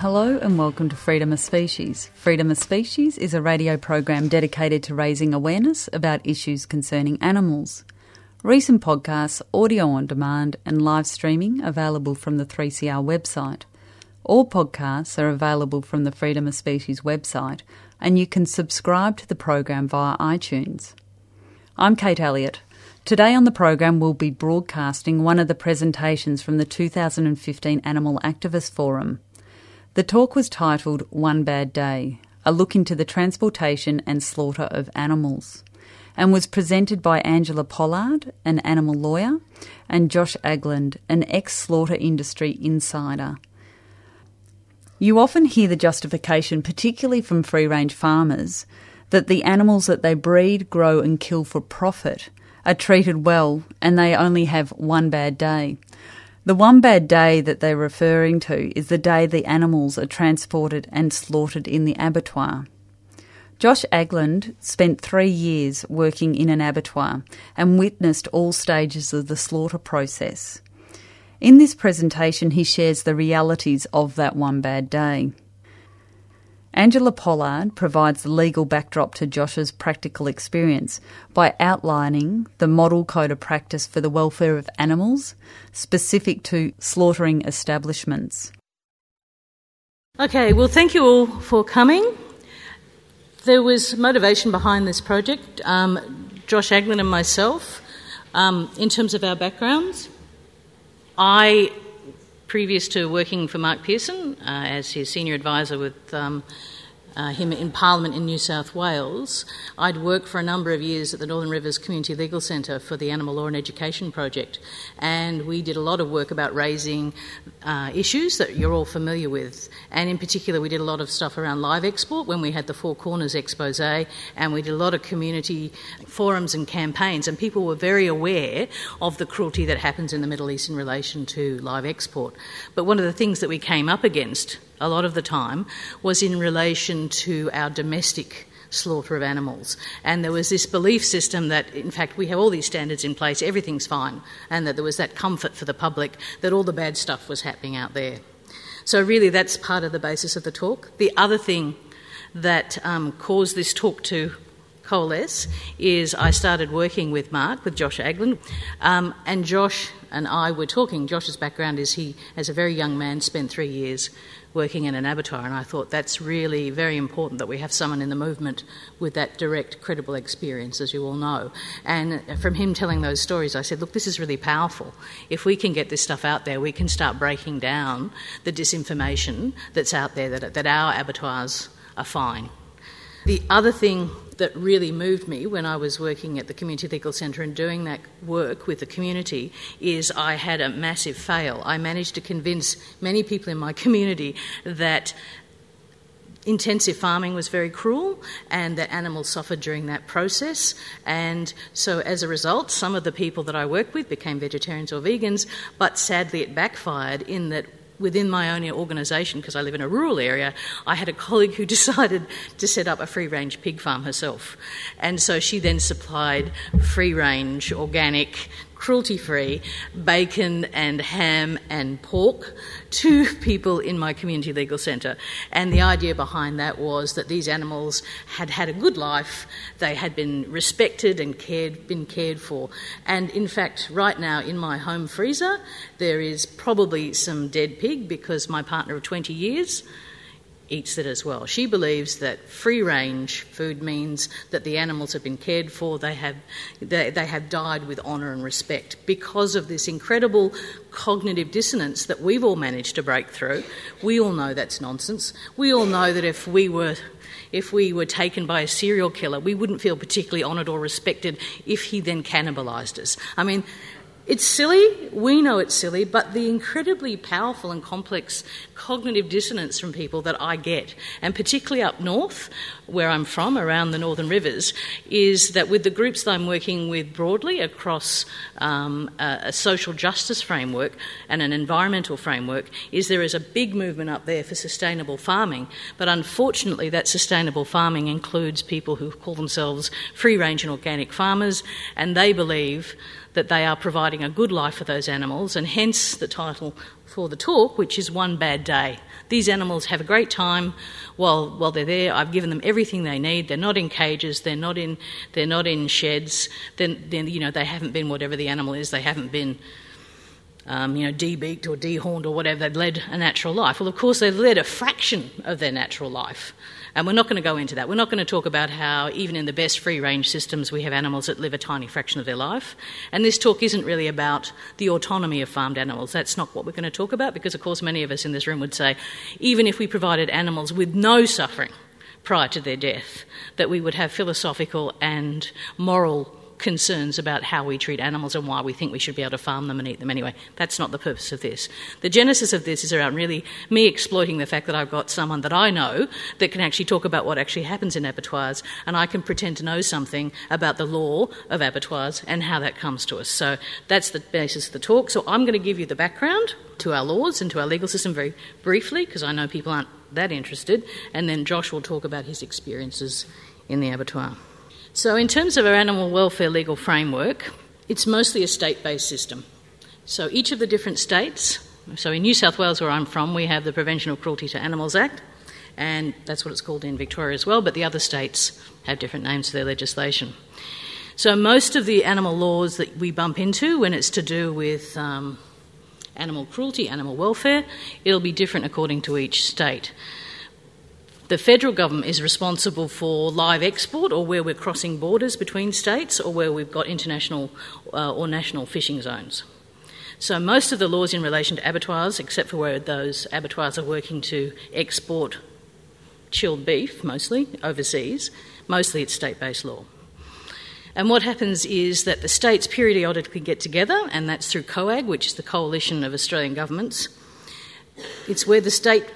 Hello and welcome to Freedom of Species. Freedom of Species is a radio program dedicated to raising awareness about issues concerning animals. Recent podcasts, audio on demand, and live streaming available from the 3CR website. All podcasts are available from the Freedom of Species website, and you can subscribe to the program via iTunes. I'm Kate Elliott. Today on the program, we'll be broadcasting one of the presentations from the 2015 Animal Activist Forum. The talk was titled One Bad Day A Look into the Transportation and Slaughter of Animals, and was presented by Angela Pollard, an animal lawyer, and Josh Agland, an ex slaughter industry insider. You often hear the justification, particularly from free range farmers, that the animals that they breed, grow, and kill for profit are treated well and they only have one bad day. The one bad day that they're referring to is the day the animals are transported and slaughtered in the abattoir. Josh Agland spent three years working in an abattoir and witnessed all stages of the slaughter process. In this presentation, he shares the realities of that one bad day. Angela Pollard provides the legal backdrop to Josh's practical experience by outlining the model code of practice for the welfare of animals specific to slaughtering establishments. Okay, well, thank you all for coming. There was motivation behind this project. Um, Josh Agland and myself, um, in terms of our backgrounds, I previous to working for Mark Pearson uh, as his senior advisor with um, uh, him in Parliament in New South Wales, I'd worked for a number of years at the Northern Rivers Community Legal Centre for the Animal Law and Education Project, and we did a lot of work about raising uh, issues that you're all familiar with. And in particular, we did a lot of stuff around live export when we had the Four Corners expose, and we did a lot of community forums and campaigns, and people were very aware of the cruelty that happens in the Middle East in relation to live export. But one of the things that we came up against a lot of the time was in relation to our domestic slaughter of animals. And there was this belief system that, in fact, we have all these standards in place, everything's fine, and that there was that comfort for the public that all the bad stuff was happening out there. So, really, that's part of the basis of the talk. The other thing that um, caused this talk to coalesce is I started working with Mark, with Josh Agland, um, and Josh and I were talking. Josh's background is he, as a very young man, spent three years working in an abattoir, and I thought that's really very important that we have someone in the movement with that direct, credible experience, as you all know. And from him telling those stories, I said, look, this is really powerful. If we can get this stuff out there, we can start breaking down the disinformation that's out there that, that our abattoirs are fine. The other thing that really moved me when I was working at the Community Legal Centre and doing that work with the community is I had a massive fail. I managed to convince many people in my community that intensive farming was very cruel and that animals suffered during that process. And so, as a result, some of the people that I worked with became vegetarians or vegans, but sadly, it backfired in that within my own organisation, because I live in a rural area, I had a colleague who decided to set up a free range pig farm herself. And so she then supplied free range, organic, cruelty free bacon and ham and pork to people in my community legal centre. And the idea behind that was that these animals had had a good life, they had been respected and cared, been cared for. And in fact, right now in my home freezer, there is probably some dead pig because my partner of 20 years eats it as well. She believes that free range food means that the animals have been cared for, they have, they, they have died with honour and respect because of this incredible cognitive dissonance that we've all managed to break through. We all know that's nonsense. We all know that if we were if we were taken by a serial killer, we wouldn't feel particularly honoured or respected if he then cannibalised us. I mean, it's silly, we know it's silly, but the incredibly powerful and complex cognitive dissonance from people that I get, and particularly up north, where I'm from, around the Northern Rivers, is that with the groups that I'm working with broadly across um, a, a social justice framework and an environmental framework, is there is a big movement up there for sustainable farming, but unfortunately, that sustainable farming includes people who call themselves free range and organic farmers, and they believe that they are providing a good life for those animals, and hence the title for the talk, which is One Bad Day. These animals have a great time while, while they're there. I've given them everything they need. They're not in cages, they're not in, they're not in sheds, then, then, you know, they haven't been whatever the animal is, they haven't been. Um, you know, debeaked or dehorned or whatever, they've led a natural life. Well, of course, they've led a fraction of their natural life. And we're not going to go into that. We're not going to talk about how, even in the best free range systems, we have animals that live a tiny fraction of their life. And this talk isn't really about the autonomy of farmed animals. That's not what we're going to talk about, because, of course, many of us in this room would say, even if we provided animals with no suffering prior to their death, that we would have philosophical and moral concerns about how we treat animals and why we think we should be able to farm them and eat them anyway. That's not the purpose of this. The genesis of this is around really me exploiting the fact that I've got someone that I know that can actually talk about what actually happens in abattoirs, and I can pretend to know something about the law of abattoirs and how that comes to us. So that's the basis of the talk. So I'm going to give you the background to our laws and to our legal system very briefly, because I know people aren't that interested, and then Josh will talk about his experiences in the abattoir. So, in terms of our animal welfare legal framework, it's mostly a state based system. So, each of the different states, so in New South Wales, where I'm from, we have the Prevention of Cruelty to Animals Act, and that's what it's called in Victoria as well, but the other states have different names for their legislation. So, most of the animal laws that we bump into when it's to do with um, animal cruelty, animal welfare, it'll be different according to each state. The federal government is responsible for live export or where we're crossing borders between states or where we've got international uh, or national fishing zones. So, most of the laws in relation to abattoirs, except for where those abattoirs are working to export chilled beef, mostly overseas, mostly it's state based law. And what happens is that the states periodically get together, and that's through COAG, which is the Coalition of Australian Governments. It's where the state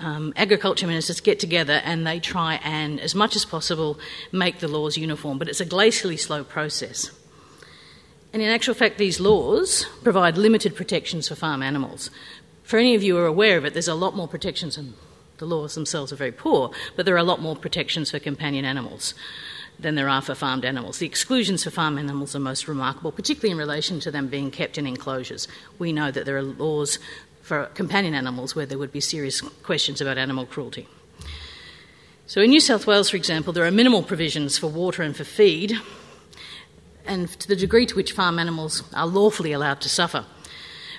um, agriculture ministers get together and they try and, as much as possible, make the laws uniform. But it's a glacially slow process. And in actual fact, these laws provide limited protections for farm animals. For any of you who are aware of it, there's a lot more protections, and the laws themselves are very poor, but there are a lot more protections for companion animals than there are for farmed animals. The exclusions for farm animals are most remarkable, particularly in relation to them being kept in enclosures. We know that there are laws for companion animals where there would be serious questions about animal cruelty. So, in New South Wales, for example, there are minimal provisions for water and for feed, and to the degree to which farm animals are lawfully allowed to suffer.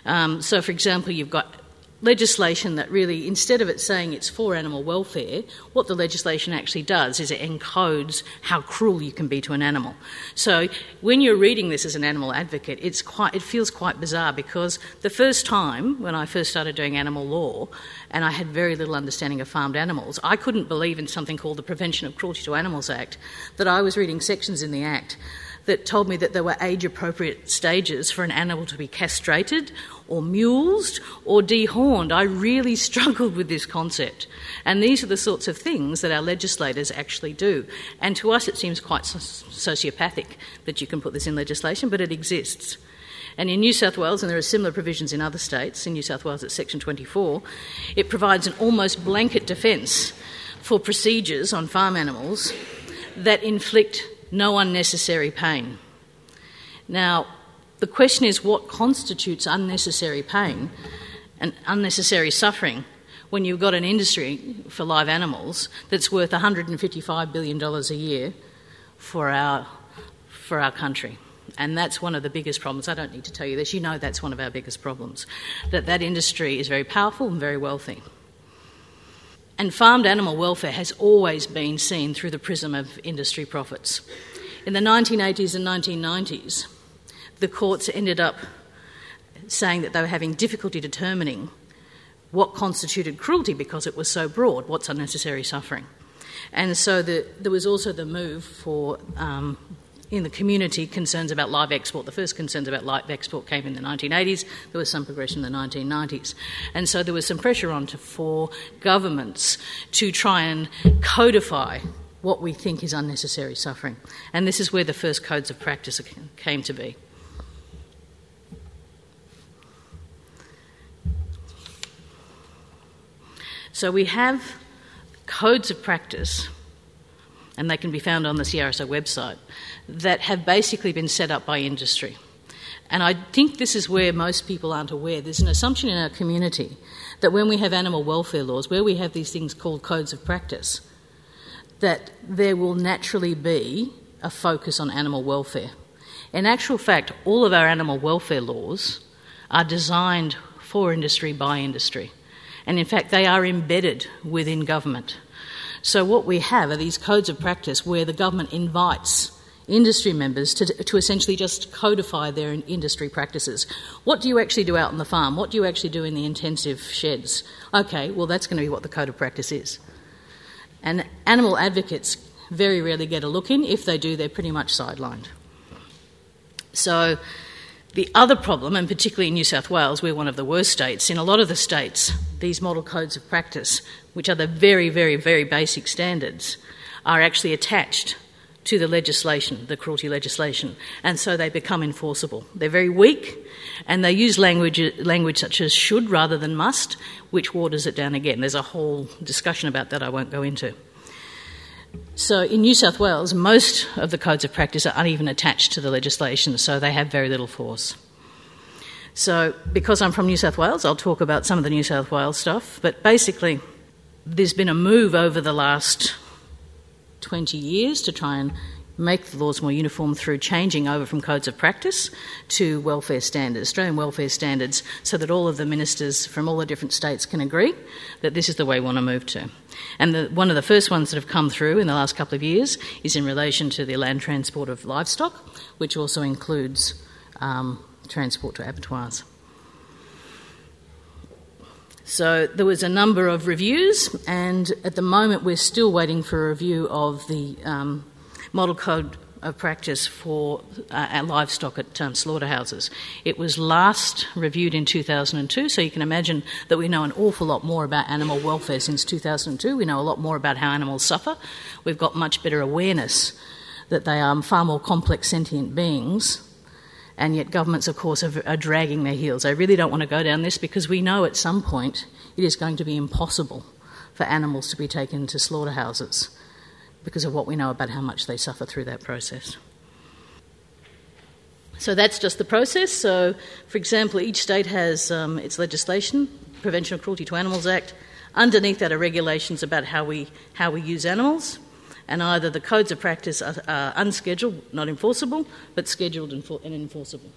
Um, so, for example, you've got legislation that really, instead of it saying it's for animal welfare, what the legislation actually does is it encodes how cruel you can be to an animal. So when you're reading this as an animal advocate, it's quite, it feels quite bizarre because the first time when I first started doing animal law, and I had very little understanding of farmed animals, I couldn't believe in something called the Prevention of Cruelty to Animals Act, that I was reading sections in the Act that told me that there were age appropriate stages for an animal to be castrated or mulesed or dehorned. I really struggled with this concept. And these are the sorts of things that our legislators actually do. And to us, it seems quite sociopathic that you can put this in legislation, but it exists. And in New South Wales, and there are similar provisions in other states, in New South Wales it's Section 24, it provides an almost blanket defence for procedures on farm animals that inflict no unnecessary pain. Now, the question is what constitutes unnecessary pain and unnecessary suffering when you've got an industry for live animals that's worth $155 billion a year for our, for our country. And that's one of the biggest problems. I don't need to tell you this. You know that's one of our biggest problems. That that industry is very powerful and very wealthy. And farmed animal welfare has always been seen through the prism of industry profits. In the 1980s and 1990s, the courts ended up saying that they were having difficulty determining what constituted cruelty because it was so broad, what's unnecessary suffering. And so the, there was also the move for, um, in the community, concerns about live export. The first concerns about live export came in the 1980s. There was some progression in the 1990s. And so there was some pressure on to, for governments to try and codify what we think is unnecessary suffering. And this is where the first codes of practice came to be. So we have codes of practice, and they can be found on the CSIRO website, that have basically been set up by industry. And I think this is where most people aren't aware. There's an assumption in our community that when we have animal welfare laws, where we have these things called codes of practice, that there will naturally be a focus on animal welfare. In actual fact, all of our animal welfare laws are designed for industry by industry. And in fact, they are embedded within government. So, what we have are these codes of practice where the government invites industry members to, to essentially just codify their industry practices. What do you actually do out on the farm? What do you actually do in the intensive sheds? Okay, well, that's going to be what the code of practice is. And animal advocates very rarely get a look in. If they do, they're pretty much sidelined. So, the other problem, and particularly in New South Wales, we're one of the worst states, in a lot of the states, these model codes of practice, which are the very, very, very basic standards, are actually attached to the legislation, the cruelty legislation, and so they become enforceable. They're very weak, and they use language, language such as should rather than must, which waters it down again. There's a whole discussion about that I won't go into. So in New South Wales, most of the codes of practice are uneven attached to the legislation, so they have very little force. So, because I'm from New South Wales, I'll talk about some of the New South Wales stuff, but basically, there's been a move over the last 20 years to try and make the laws more uniform through changing over from codes of practice to welfare standards, Australian welfare standards, so that all of the ministers from all the different states can agree that this is the way we want to move to. And the, one of the first ones that have come through in the last couple of years is in relation to the land transport of livestock, which also includes um, transport to abattoirs. So there was a number of reviews, and at the moment we're still waiting for a review of the um, model code of practice for uh, livestock at um, slaughterhouses. It was last reviewed in 2002, so you can imagine that we know an awful lot more about animal welfare since 2002. We know a lot more about how animals suffer. We've got much better awareness that they are far more complex sentient beings. And yet, governments, of course, are, are dragging their heels. They really don't want to go down this because we know at some point it is going to be impossible for animals to be taken to slaughterhouses because of what we know about how much they suffer through that process. So that's just the process. So, for example, each state has um, its legislation, Prevention of Cruelty to Animals Act. Underneath that are regulations about how we, how we use animals, and either the codes of practice are, are unscheduled, not enforceable, but scheduled and, and enforceable.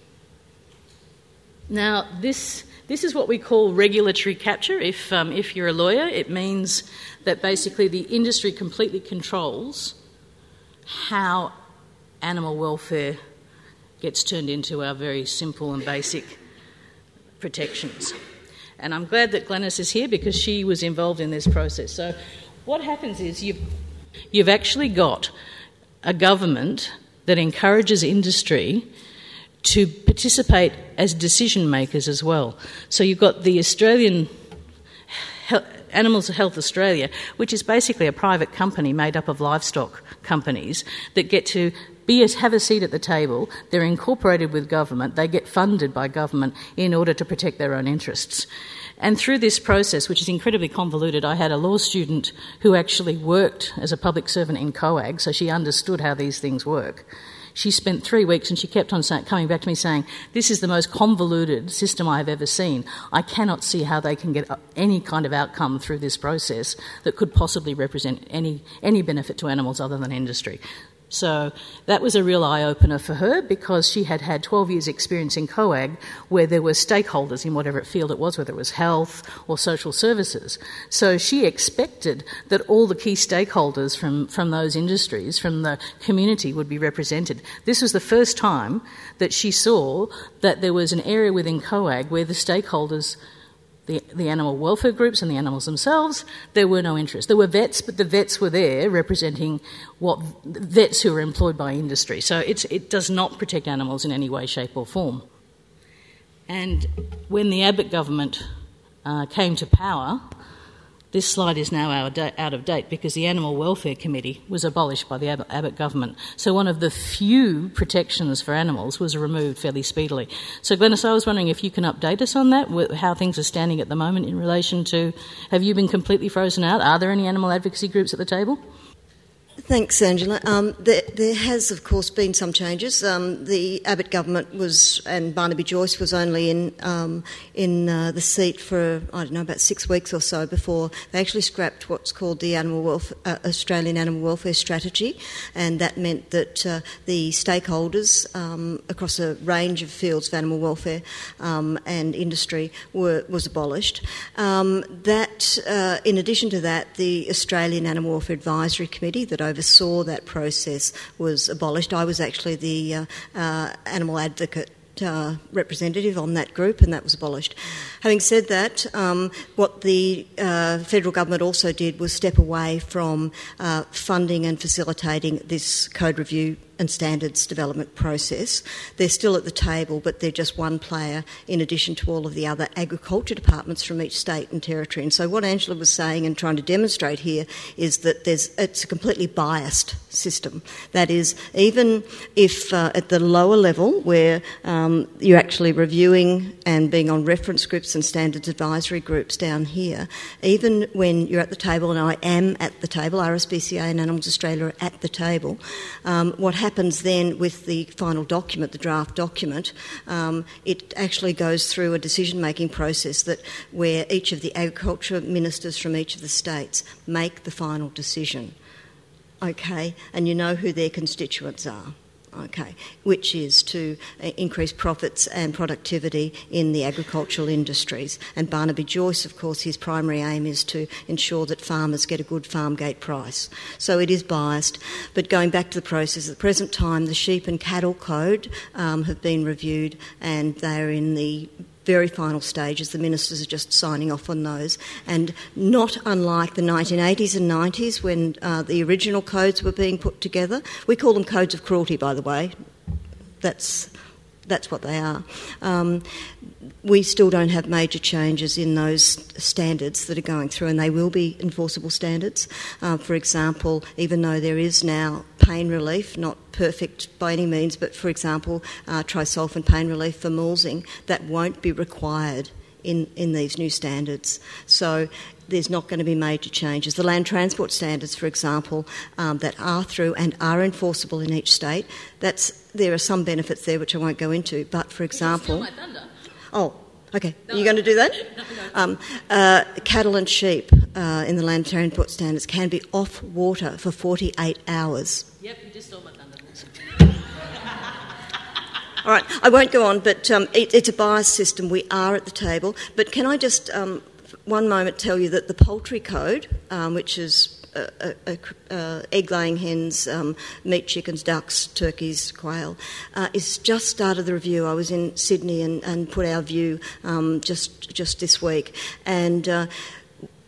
Now, this, this is what we call regulatory capture. If, um, if you're a lawyer, it means that basically the industry completely controls how animal welfare gets turned into our very simple and basic protections. And I'm glad that Glenys is here because she was involved in this process. So, what happens is you've, you've actually got a government that encourages industry to participate as decision makers as well. So you've got the Australian Animals Health Australia, which is basically a private company made up of livestock companies that get to be a, have a seat at the table. They're incorporated with government. They get funded by government in order to protect their own interests. And through this process, which is incredibly convoluted, I had a law student who actually worked as a public servant in COAG, so she understood how these things work. She spent three weeks and she kept on coming back to me saying, This is the most convoluted system I have ever seen. I cannot see how they can get any kind of outcome through this process that could possibly represent any, any benefit to animals other than industry. So that was a real eye opener for her because she had had 12 years' experience in COAG where there were stakeholders in whatever field it was, whether it was health or social services. So she expected that all the key stakeholders from, from those industries, from the community, would be represented. This was the first time that she saw that there was an area within COAG where the stakeholders the, the animal welfare groups and the animals themselves, there were no interest. There were vets, but the vets were there representing what vets who are employed by industry. So it does not protect animals in any way, shape, or form. And when the Abbott government uh, came to power, this slide is now out of date because the Animal Welfare Committee was abolished by the Abbott government. So one of the few protections for animals was removed fairly speedily. So Glenys, I was wondering if you can update us on that, how things are standing at the moment in relation to have you been completely frozen out? Are there any animal advocacy groups at the table? Thanks, Angela. Um, there, there, has, of course, been some changes. Um, the Abbott government was, and Barnaby Joyce was only in um, in uh, the seat for I don't know about six weeks or so before they actually scrapped what's called the Animal uh, Australian Animal Welfare Strategy, and that meant that uh, the stakeholders um, across a range of fields of animal welfare um, and industry were was abolished. Um, that, uh, in addition to that, the Australian Animal Welfare Advisory Committee that oversaw that process was abolished. I was actually the uh, uh, animal advocate uh, representative on that group, and that was abolished. Having said that, um, what the uh, federal government also did was step away from uh, funding and facilitating this code review and standards development process. They're still at the table, but they're just one player in addition to all of the other agriculture departments from each state and territory. And so, what Angela was saying and trying to demonstrate here is that there's it's a completely biased system. That is, even if uh, at the lower level where um, you're actually reviewing and being on reference groups and standards advisory groups down here, even when you're at the table, and I am at the table, RSPCA and Animals Australia are at the table, um, what happens then with the final document, the draft document, um, it actually goes through a decision making process that where each of the agriculture ministers from each of the states make the final decision. Okay, and you know who their constituents are okay, which is to uh, increase profits and productivity in the agricultural industries. And Barnaby Joyce, of course, his primary aim is to ensure that farmers get a good farm gate price. So it is biased. But going back to the process, at the present time, the sheep and cattle code um, have been reviewed and they're in the very final stages. The ministers are just signing off on those. And not unlike the 1980s and 90s when uh, the original codes were being put together, we call them codes of cruelty, by the way. That's that's what they are. Um, we still don't have major changes in those standards that are going through, and they will be enforceable standards. Uh, for example, even though there is now pain relief, not perfect by any means, but for example, uh, Tri-Solfen pain relief for mulesing, that won't be required in, in these new standards. So there's not going to be major changes. The land transport standards, for example, um, that are through and are enforceable in each state, that's, there are some benefits there which I won't go into. But for example. Oh, okay. No, Are you going to do that? No, no. Um, uh, cattle and sheep uh, in the land transport standards can be off water for 48 hours. Yep, you just stole my thunder. All right, I won't go on, but um, it, it's a bias system. We are at the table. But can I just um, one moment tell you that the poultry code, um, which is uh, uh, egg laying hens, um, meat chickens, ducks, turkeys, quail, uh, is just started the review. I was in Sydney and, and put our view um, just just this week, and. Uh,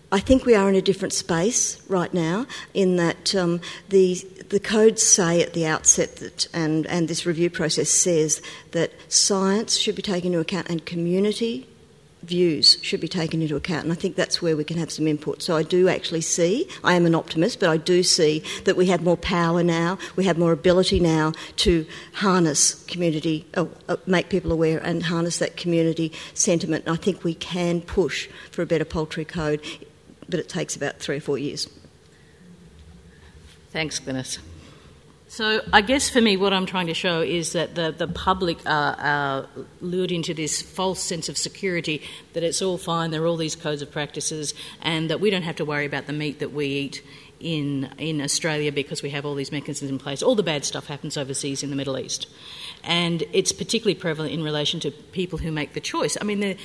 I think we are in a different space right now in that um, the the codes say at the outset that, and, and this review process says that science should be taken into account and community views should be taken into account, and I think that's where we can have some input. So I do actually see, I am an optimist, but I do see that we have more power now, we have more ability now to harness community, uh, uh, make people aware, and harness that community sentiment. And I think we can push for a better poultry code, but it takes about three or four years. Thanks, Glenys. So, I guess for me, what I'm trying to show is that the, the public are, are, lured into this false sense of security that it's all fine, there are all these codes of practices, and that we don't have to worry about the meat that we eat in, in Australia because we have all these mechanisms in place. All the bad stuff happens overseas in the Middle East. And it's particularly prevalent in relation to people who make the choice. I mean,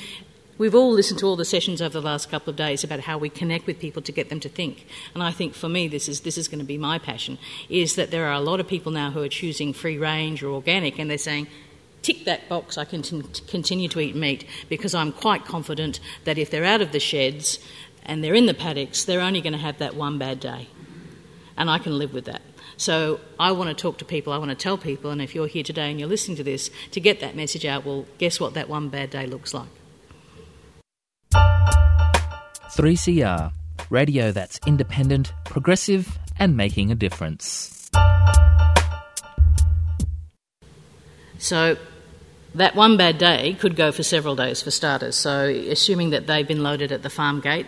we've all listened to all the sessions over the last couple of days about how we connect with people to get them to think. And I think for me, this is, this is going to be my passion, is that there are a lot of people now who are choosing free range or organic, and they're saying, tick that box, I can t- continue to eat meat because I'm quite confident that if they're out of the sheds, and they're in the paddocks, they're only going to have that one bad day. And I can live with that. So I want to talk to people, I want to tell people, and if you're here today and you're listening to this, to get that message out, well, guess what that one bad day looks like? 3CR, radio that's independent, progressive, and making a difference. So that one bad day could go for several days for starters. So, assuming that they've been loaded at the farm gate,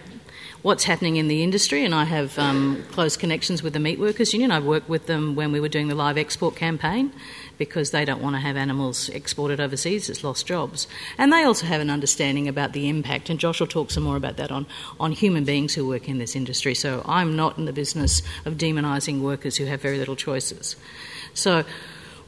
what's happening in the industry, and I have um, close connections with the Meat Workers Union. I've worked with them when we were doing the live export campaign because they don't want to have animals exported overseas, it's lost jobs. And they also have an understanding about the impact, and Josh will talk some more about that on, on human beings who work in this industry. So I'm not in the business of demonising workers who have very little choices. So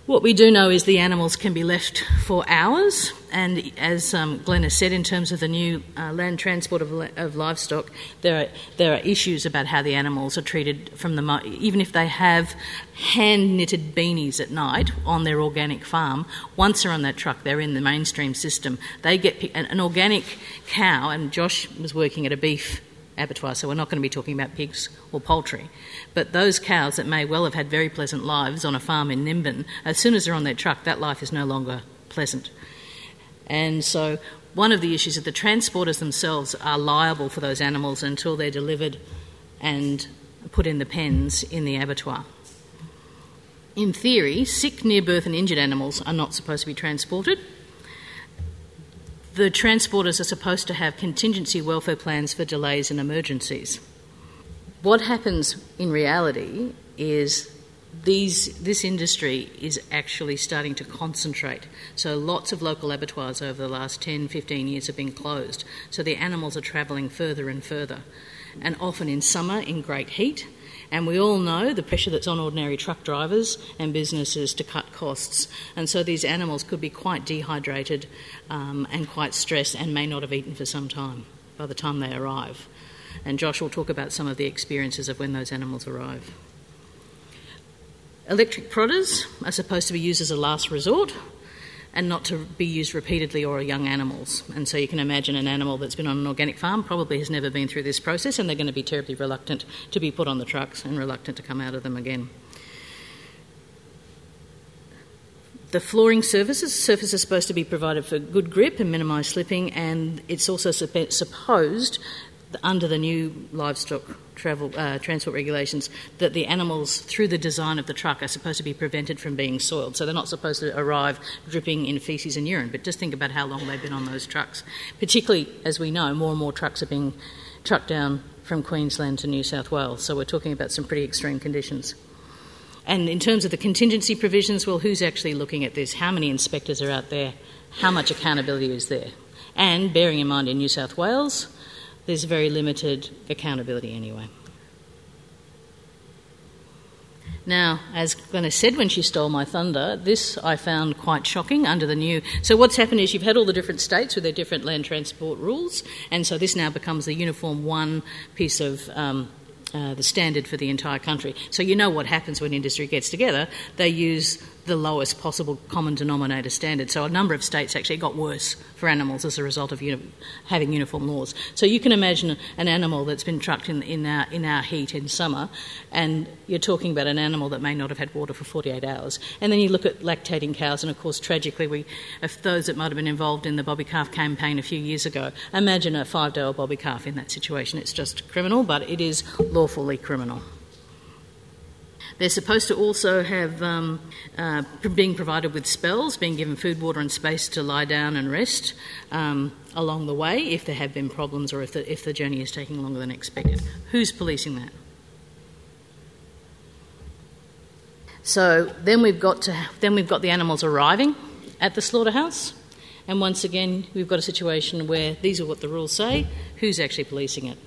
what we do know is the animals can be left for hours, and as um, Glenn has said, in terms of the new uh, land transport of, of, livestock, there are, there are issues about how the animals are treated from the even if they have hand knitted beanies at night on their organic farm. Once they're on that truck, they're in the mainstream system. They get an, an organic cow, and Josh was working at a beef abattoir, so we're not going to be talking about pigs or poultry. But those cows that may well have had very pleasant lives on a farm in Nimbin, as soon as they're on their truck, that life is no longer pleasant. And so, one of the issues is that the transporters themselves are liable for those animals until they're delivered and put in the pens in the abattoir. In theory, sick, near birth, and injured animals are not supposed to be transported the transporters are supposed to have contingency welfare plans for delays and emergencies. What happens in reality is these, this industry is actually starting to concentrate. So, lots of local abattoirs over the last 10, 15 years have been closed. So, the animals are travelling further and further. And often in summer, in great heat, and we all know the pressure that's on ordinary truck drivers and businesses to cut costs. And so these animals could be quite dehydrated um, and quite stressed and may not have eaten for some time by the time they arrive. And Josh will talk about some of the experiences of when those animals arrive. Electric prodders are supposed to be used as a last resort and not to be used repeatedly or young animals. And so you can imagine an animal that's been on an organic farm probably has never been through this process and they're going to be terribly reluctant to be put on the trucks and reluctant to come out of them again. The flooring surfaces, surface is supposed to be provided for good grip and minimise slipping, and it's also supposed under the new livestock travel uh, transport regulations that the animals, through the design of the truck, are supposed to be prevented from being soiled. So they're not supposed to arrive dripping in feces and urine. But just think about how long they've been on those trucks. Particularly, as we know, more and more trucks are being trucked down from Queensland to New South Wales. So we're talking about some pretty extreme conditions. And in terms of the contingency provisions, well, who's actually looking at this? How many inspectors are out there? How much accountability is there? And bearing in mind in New South Wales, there's very limited accountability anyway. Now, as Glenys said when she stole my thunder, this I found quite shocking under the new. So, what's happened is you've had all the different states with their different land transport rules, and so this now becomes the uniform one piece of um, uh, the standard for the entire country. So you know what happens when industry gets together. They use the lowest possible common denominator standard. So a number of states actually got worse for animals as a result of uni- having uniform laws. So you can imagine an animal that's been trucked in, in, our, in our heat in summer, and you're talking about an animal that may not have had water for 48 hours. And then you look at lactating cows, and of course, tragically, we, if those that might have been involved in the bobby calf campaign a few years ago, imagine a five day old bobby calf in that situation. It's just criminal, but it is lawfully criminal. They're supposed to also have um, uh, being provided with spells, being given food, water, and space to lie down and rest um, along the way if there have been problems or if the, if the journey is taking longer than expected. Who's policing that? So then we've got to then we've got the animals arriving at the slaughterhouse, and once again we've got a situation where these are what the rules say. Who's actually policing it?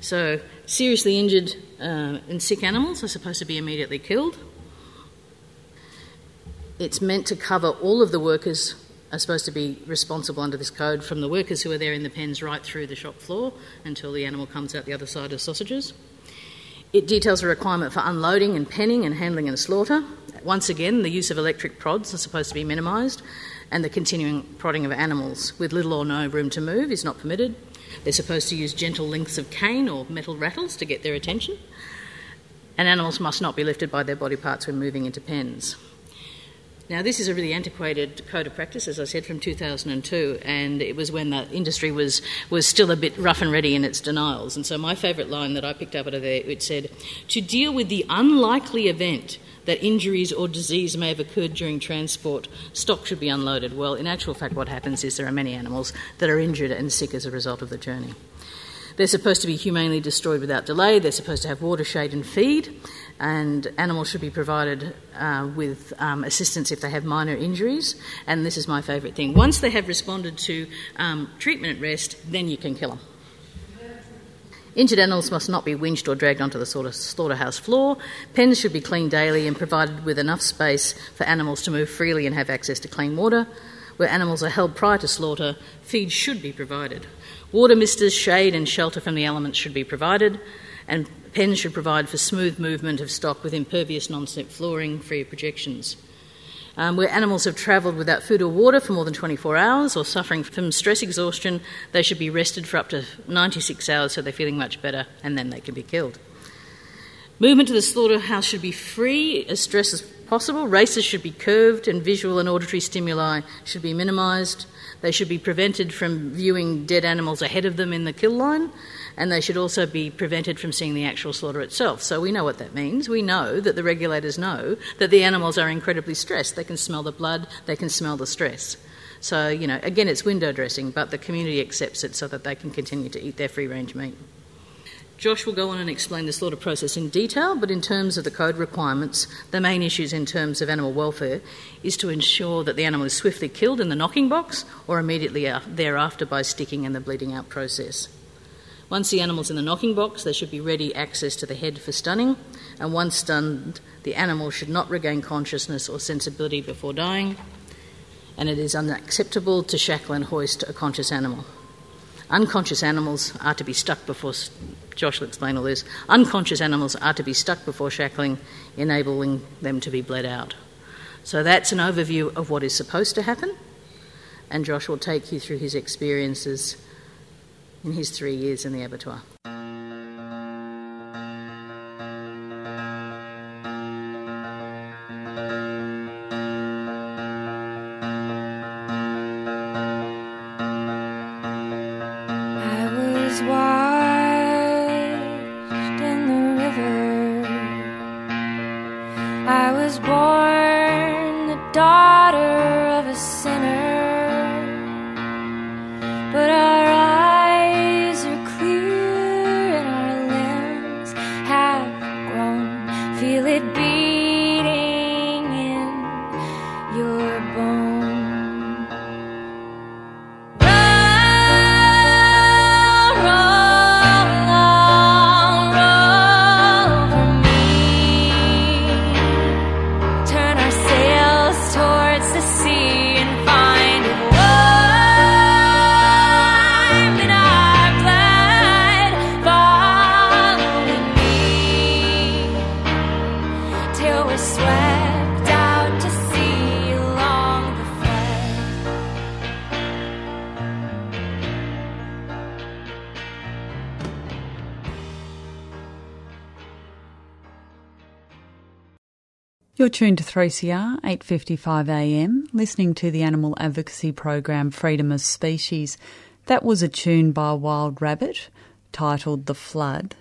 So seriously injured uh, and sick animals are supposed to be immediately killed. It's meant to cover all of the workers are supposed to be responsible under this code from the workers who are there in the pens right through the shop floor until the animal comes out the other side of sausages. It details a requirement for unloading and penning and handling and slaughter. Once again, the use of electric prods are supposed to be minimised, and the continuing prodding of animals with little or no room to move is not permitted. They're supposed to use gentle lengths of cane or metal rattles to get their attention, and animals must not be lifted by their body parts when moving into pens. Now, this is a really antiquated code of practice, as I said, from 2002, and it was when the industry was, was still a bit rough and ready in its denials. And so, my favourite line that I picked up out of there it said, To deal with the unlikely event that injuries or disease may have occurred during transport, stock should be unloaded. Well, in actual fact, what happens is there are many animals that are injured and sick as a result of the journey. They're supposed to be humanely destroyed without delay. They're supposed to have water, shade, and feed. And animals should be provided uh, with um, assistance if they have minor injuries. And this is my favourite thing. Once they have responded to um, treatment at rest, then you can kill them. Injured animals must not be winched or dragged onto the slaughterhouse floor. Pens should be cleaned daily and provided with enough space for animals to move freely and have access to clean water. Where animals are held prior to slaughter, feed should be provided. Water misters, shade, and shelter from the elements should be provided, and pens should provide for smooth movement of stock with impervious non slip flooring free of projections. Um, where animals have travelled without food or water for more than 24 hours or suffering from stress exhaustion, they should be rested for up to 96 hours so they're feeling much better and then they can be killed. Movement to the slaughterhouse should be free as stress as possible. Races should be curved and visual and auditory stimuli should be minimised. They should be prevented from viewing dead animals ahead of them in the kill line, and they should also be prevented from seeing the actual slaughter itself. So we know what that means. We know that the regulators know that the animals are incredibly stressed. They can smell the blood, they can smell the stress. So, you know, again, it's window dressing, but the community accepts it so that they can continue to eat their free range meat. Josh will go on and explain the slaughter process in detail, but in terms of the code requirements, the main issues in terms of animal welfare is to ensure that the animal is swiftly killed in the knocking box or immediately thereafter by sticking and the bleeding out process. Once the animal's in the knocking box, there should be ready access to the head for stunning, and once stunned, the animal should not regain consciousness or sensibility before dying, and it is unacceptable to shackle and hoist a conscious animal. Unconscious animals are to be stuck before Josh will explain all this. Unconscious animals are to be stuck before shackling, enabling them to be bled out. So that's an overview of what is supposed to happen, and Josh will take you through his experiences in his three years in the abattoir. You're tuned to 3CR, 8:55 a.m., listening to the animal advocacy program Freedom of Species. That was a tune by Wild Rabbit titled The Flood.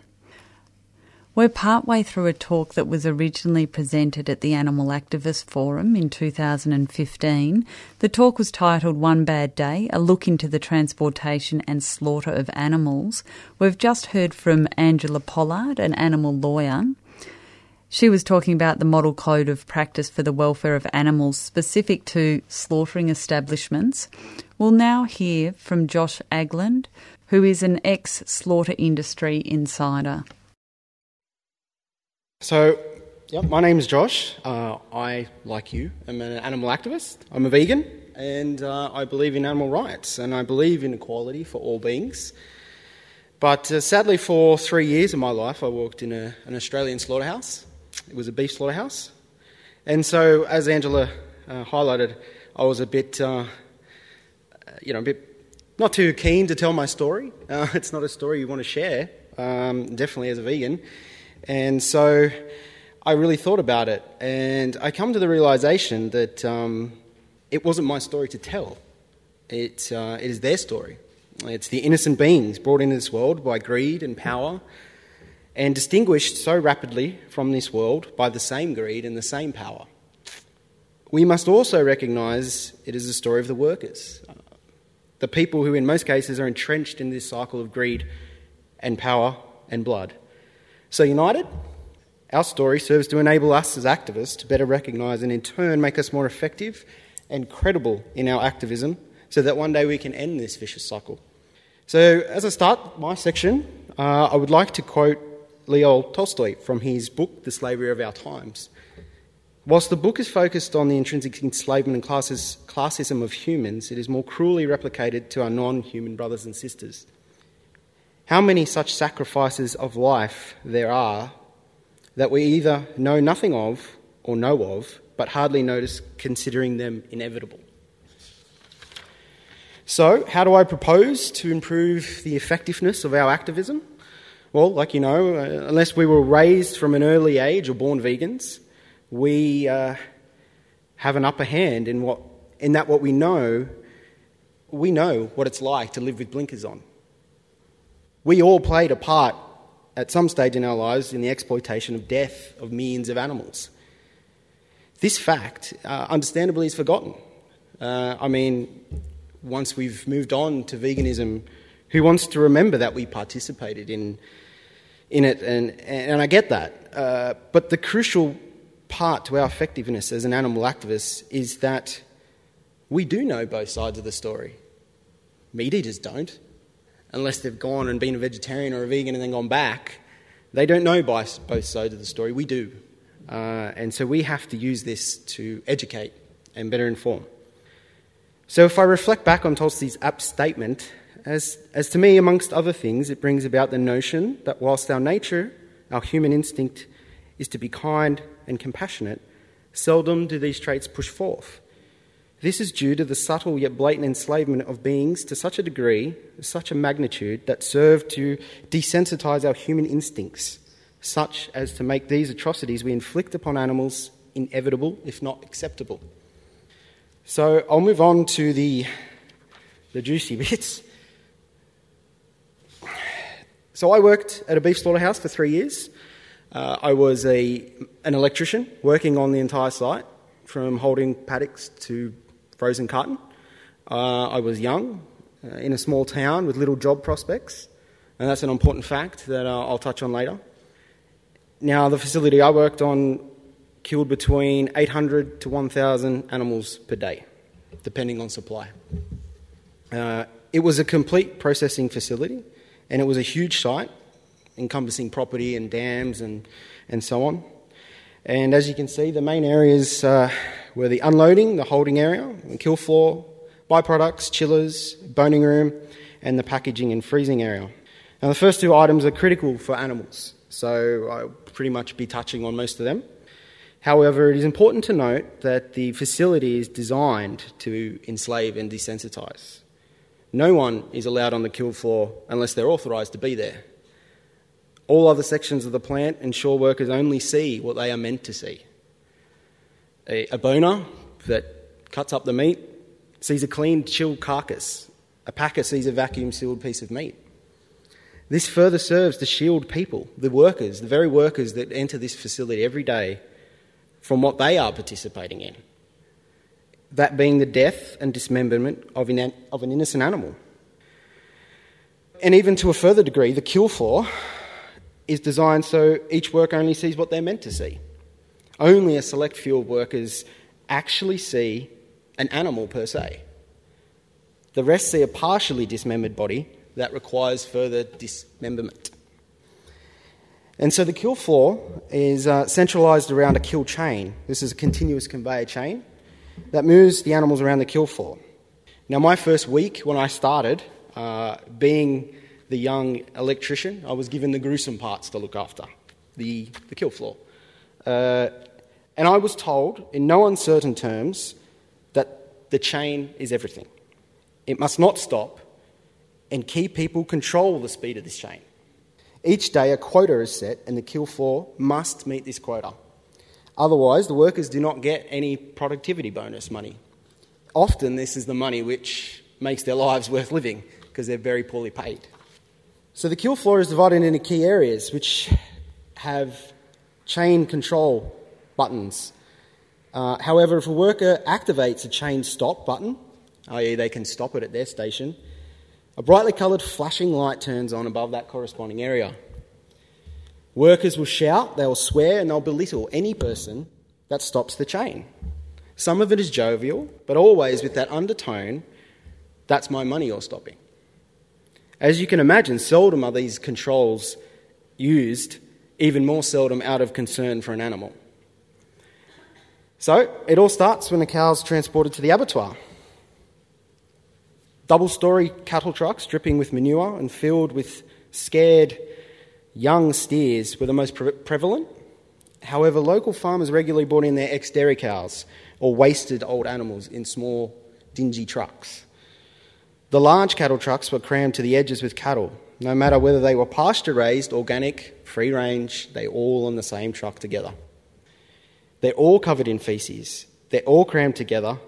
We're partway through a talk that was originally presented at the Animal Activist Forum in 2015. The talk was titled One Bad Day A Look into the Transportation and Slaughter of Animals. We've just heard from Angela Pollard, an animal lawyer. She was talking about the model code of practice for the welfare of animals specific to slaughtering establishments. We'll now hear from Josh Agland, who is an ex slaughter industry insider. So, my name is Josh. Uh, I, like you, am an animal activist. I'm a vegan, and uh, I believe in animal rights, and I believe in equality for all beings. But uh, sadly, for three years of my life, I worked in a, an Australian slaughterhouse. It was a beef slaughterhouse. And so, as Angela uh, highlighted, I was a bit, uh, you know, a bit not too keen to tell my story. Uh, it's not a story you want to share, um, definitely as a vegan. And so I really thought about it, and I come to the realization that um, it wasn't my story to tell. It, uh, it is their story. It's the innocent beings brought into this world by greed and power and distinguished so rapidly from this world by the same greed and the same power. We must also recognize it is a story of the workers, the people who, in most cases, are entrenched in this cycle of greed and power and blood. So, united, our story serves to enable us as activists to better recognise and, in turn, make us more effective and credible in our activism so that one day we can end this vicious cycle. So, as I start my section, uh, I would like to quote Leo Tolstoy from his book, The Slavery of Our Times. Whilst the book is focused on the intrinsic enslavement and classes, classism of humans, it is more cruelly replicated to our non human brothers and sisters. How many such sacrifices of life there are that we either know nothing of or know of, but hardly notice considering them inevitable. So, how do I propose to improve the effectiveness of our activism? Well, like you know, uh, unless we were raised from an early age or born vegans, we uh, have an upper hand in, what, in that what we know, we know what it's like to live with blinkers on. We all played a part at some stage in our lives in the exploitation of death of millions of animals. This fact, uh, understandably, is forgotten. Uh, I mean, once we've moved on to veganism, who wants to remember that we participated in, in it? And, and I get that. Uh, but the crucial part to our effectiveness as an animal activist is that we do know both sides of the story. Meat eaters don't, unless they've gone and been a vegetarian or a vegan and then gone back. They don't know both sides of the story. We do. Uh, and so we have to use this to educate and better inform. So, if I reflect back on Tolstoy's apt statement, as, as to me, amongst other things, it brings about the notion that whilst our nature, our human instinct, is to be kind and compassionate, seldom do these traits push forth. This is due to the subtle yet blatant enslavement of beings to such a degree, such a magnitude, that serve to desensitize our human instincts, such as to make these atrocities we inflict upon animals inevitable, if not acceptable. So I'll move on to the, the juicy bits. So I worked at a beef slaughterhouse for three years. Uh, I was a, an electrician working on the entire site, from holding paddocks to frozen carton. Uh, I was young, uh, in a small town with little job prospects, and that's an important fact that uh, I'll touch on later. Now, the facility I worked on killed between 800 to 1,000 animals per day, depending on supply. Uh, it was a complete processing facility, and it was a huge site encompassing property and dams and, and so on. And as you can see, the main areas uh, were the unloading, the holding area, the kill floor, byproducts, chillers, boning room, and the packaging and freezing area. Now, the first two items are critical for animals, so I'll pretty much be touching on most of them. However, it is important to note that the facility is designed to enslave and desensitize. No one is allowed on the kill floor unless they're authorised to be there. All other sections of the plant ensure workers only see what they are meant to see. A, a boner that cuts up the meat sees a clean, chilled carcass. A packer sees a vacuum sealed piece of meat. This further serves to shield people, the workers, the very workers that enter this facility every day, from what they are participating in. That being the death and dismemberment of, an innocent animal. And even to a further degree, the kill floor is designed so each worker only sees what they're meant to see. Only a select few of workers actually see an animal per se. The rest see a partially dismembered body that requires further dismemberment. And so the kill floor is uh, centralised around a kill chain. This is a continuous conveyor chain that moves the animals around the kill floor. Now, my first week when I started, uh, being the young electrician, I was given the gruesome parts to look after the, the kill floor. Uh, and I was told, in no uncertain terms, that the chain is everything. It must not stop, and key people control the speed of this chain. Each day, a quota is set, and the kill floor must meet this quota. Otherwise, the workers do not get any productivity bonus money. Often, this is the money which makes their lives worth living because they're very poorly paid. So, the kill floor is divided into key areas which have chain control buttons. Uh, however, if a worker activates a chain stop button, i.e., they can stop it at their station, a brightly coloured flashing light turns on above that corresponding area. Workers will shout, they'll swear, and they'll belittle any person that stops the chain. Some of it is jovial, but always with that undertone that's my money you're stopping. As you can imagine, seldom are these controls used, even more seldom out of concern for an animal. So, it all starts when the cow's transported to the abattoir. Double story cattle trucks dripping with manure and filled with scared young steers were the most pre- prevalent. However, local farmers regularly brought in their ex dairy cows or wasted old animals in small, dingy trucks. The large cattle trucks were crammed to the edges with cattle. No matter whether they were pasture raised, organic, free range, they all on the same truck together. They're all covered in feces. They're all crammed together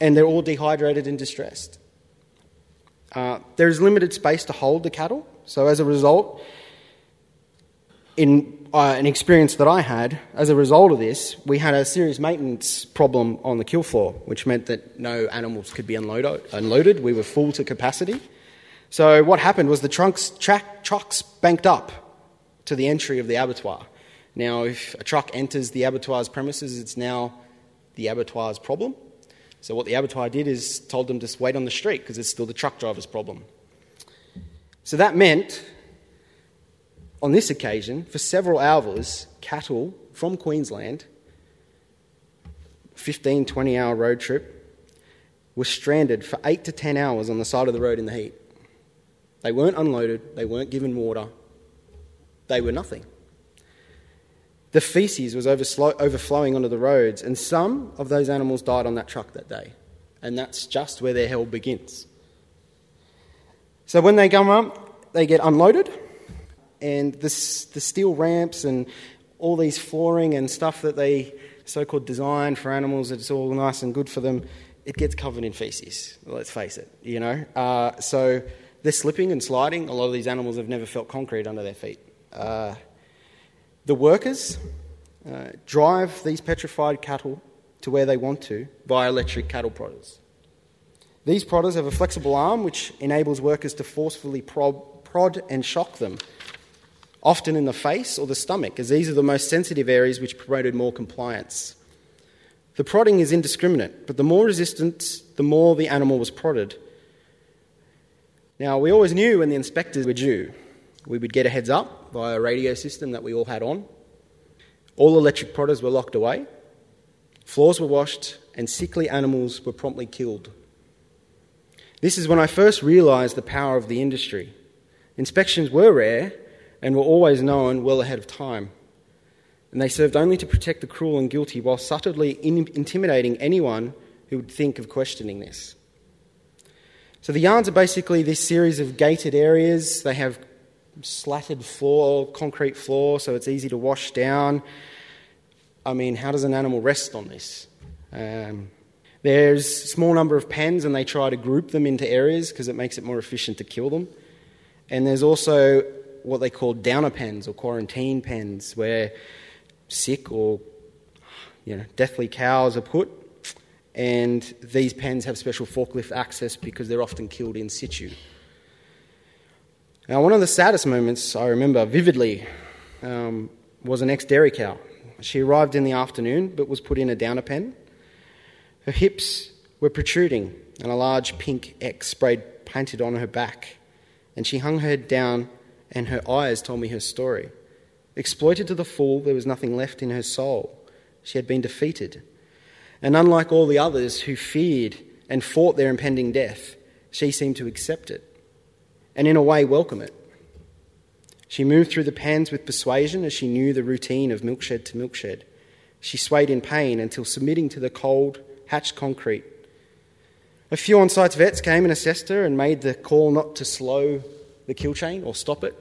and they're all dehydrated and distressed. Uh, there is limited space to hold the cattle, so as a result, in uh, an experience that I had, as a result of this, we had a serious maintenance problem on the kill floor, which meant that no animals could be unloaded. unloaded. We were full to capacity. So what happened was the trunks, track, trucks banked up to the entry of the abattoir. Now, if a truck enters the abattoir's premises, it's now the abattoir's problem. So what the abattoir did is told them to wait on the street because it's still the truck driver's problem. So that meant, on this occasion, for several hours, cattle from Queensland, 15, 20 hour road trip, were stranded for 8 to 10 hours on the side of the road in the heat. They weren't unloaded, they weren't given water, they were nothing. The feces was overflowing onto the roads, and some of those animals died on that truck that day. And that's just where their hell begins. So when they come up, they get unloaded, and the, the steel ramps and all these flooring and stuff that they so called design for animals, it's all nice and good for them, it gets covered in feces. Let's face it, you know. Uh, so they're slipping and sliding. A lot of these animals have never felt concrete under their feet. Uh, the workers uh, drive these petrified cattle to where they want to via electric cattle prodders. These prodders have a flexible arm which enables workers to forcefully prod, prod and shock them, often in the face or the stomach, as these are the most sensitive areas which promoted more compliance. The prodding is indiscriminate, but the more resistance, the more the animal was prodded. Now, we always knew when the inspectors were due. We would get a heads up via a radio system that we all had on. All electric prodders were locked away, floors were washed, and sickly animals were promptly killed. This is when I first realised the power of the industry. Inspections were rare and were always known well ahead of time, and they served only to protect the cruel and guilty while subtly in- intimidating anyone who would think of questioning this. So the yards are basically this series of gated areas. They have slatted floor, concrete floor, so it's easy to wash down. I mean, how does an animal rest on this? Um, there's a small number of pens, and they try to group them into areas because it makes it more efficient to kill them. And there's also what they call downer pens or quarantine pens, where sick or you know, deathly cows are put. And these pens have special forklift access because they're often killed in situ. Now, one of the saddest moments I remember vividly um, was an ex dairy cow. She arrived in the afternoon but was put in a downer pen. Her hips were protruding and a large pink X sprayed painted on her back, and she hung her head down and her eyes told me her story. Exploited to the full, there was nothing left in her soul. She had been defeated. And unlike all the others who feared and fought their impending death, she seemed to accept it, and in a way welcome it. She moved through the pans with persuasion as she knew the routine of milkshed to milkshed. She swayed in pain until submitting to the cold, hatched concrete. A few on site vets came and assessed her and made the call not to slow the kill chain or stop it,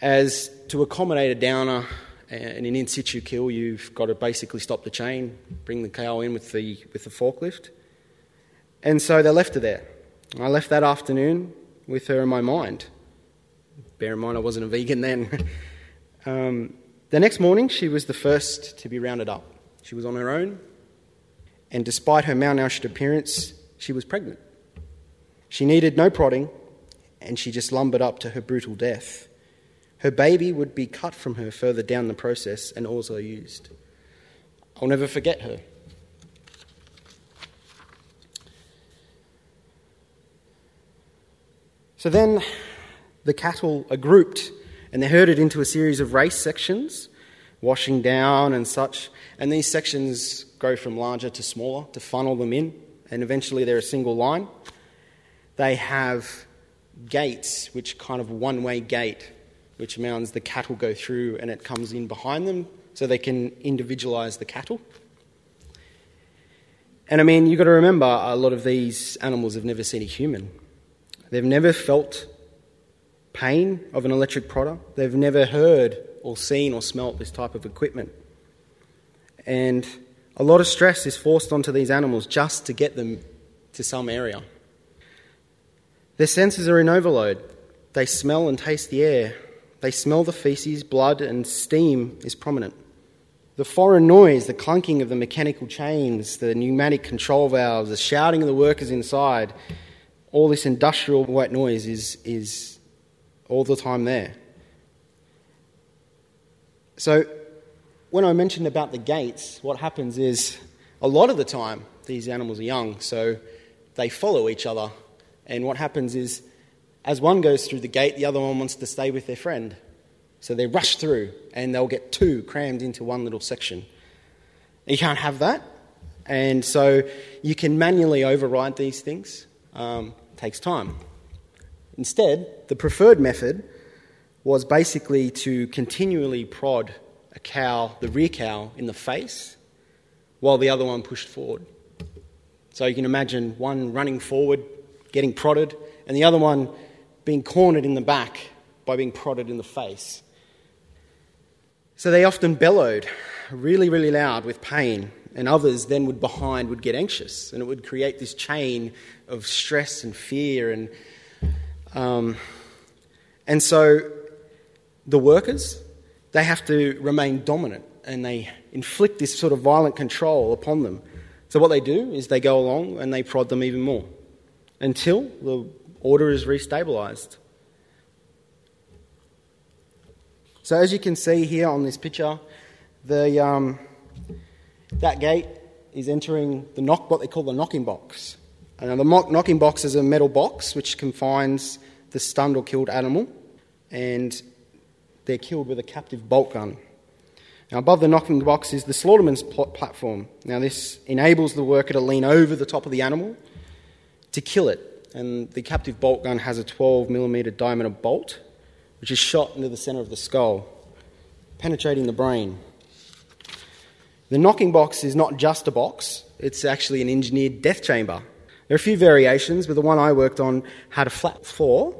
as to accommodate a downer and an in situ kill, you've got to basically stop the chain, bring the cow in with the, with the forklift. And so they left her there. I left that afternoon with her in my mind. Bear in mind, I wasn't a vegan then. um, the next morning, she was the first to be rounded up. She was on her own, and despite her malnourished appearance, she was pregnant. She needed no prodding, and she just lumbered up to her brutal death. Her baby would be cut from her further down the process and also used. I'll never forget her. So then the cattle are grouped and they're herded into a series of race sections, washing down and such. And these sections go from larger to smaller to funnel them in, and eventually they're a single line. They have gates, which kind of one way gate, which means the cattle go through and it comes in behind them so they can individualize the cattle. And I mean, you've got to remember a lot of these animals have never seen a human. They've never felt pain of an electric prodder. They've never heard or seen or smelt this type of equipment. And a lot of stress is forced onto these animals just to get them to some area. Their senses are in overload. They smell and taste the air. They smell the feces, blood, and steam is prominent. The foreign noise, the clunking of the mechanical chains, the pneumatic control valves, the shouting of the workers inside, all this industrial white noise is, is all the time there. So, when I mentioned about the gates, what happens is a lot of the time these animals are young, so they follow each other. And what happens is, as one goes through the gate, the other one wants to stay with their friend. So they rush through, and they'll get two crammed into one little section. You can't have that. And so you can manually override these things. Um, takes time. Instead, the preferred method was basically to continually prod cow, the rear cow, in the face while the other one pushed forward. So you can imagine one running forward, getting prodded, and the other one being cornered in the back by being prodded in the face. So they often bellowed really, really loud with pain, and others then would behind would get anxious, and it would create this chain of stress and fear and um, and so the workers, they have to remain dominant and they inflict this sort of violent control upon them. So what they do is they go along and they prod them even more until the order is restabilized. So as you can see here on this picture, the, um, that gate is entering the knock, what they call the knocking box. And the knocking box is a metal box which confines the stunned or killed animal, and they're killed with a captive bolt gun. Now, above the knocking box is the slaughterman's platform. Now, this enables the worker to lean over the top of the animal to kill it. And the captive bolt gun has a 12 millimeter diameter bolt, which is shot into the center of the skull, penetrating the brain. The knocking box is not just a box, it's actually an engineered death chamber. There are a few variations, but the one I worked on had a flat floor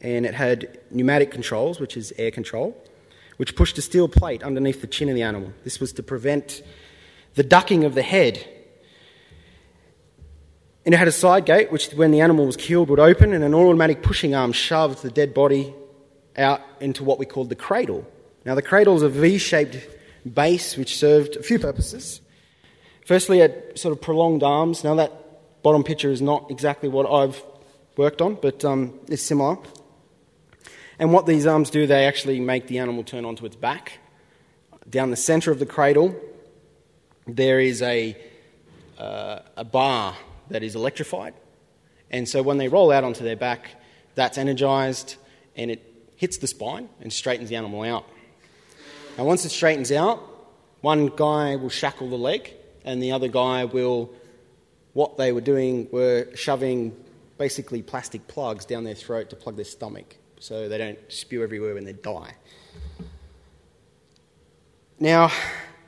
and it had pneumatic controls, which is air control, which pushed a steel plate underneath the chin of the animal. This was to prevent the ducking of the head. And it had a side gate, which, when the animal was killed, would open, and an automatic pushing arm shoved the dead body out into what we called the cradle. Now, the cradle is a V shaped base which served a few purposes. Firstly, it sort of prolonged arms. Now, that bottom picture is not exactly what I've worked on, but um, it's similar. And what these arms do, they actually make the animal turn onto its back. Down the center of the cradle, there is a, uh, a bar that is electrified. And so when they roll out onto their back, that's energized and it hits the spine and straightens the animal out. Now, once it straightens out, one guy will shackle the leg, and the other guy will. What they were doing were shoving basically plastic plugs down their throat to plug their stomach so they don't spew everywhere when they die. Now,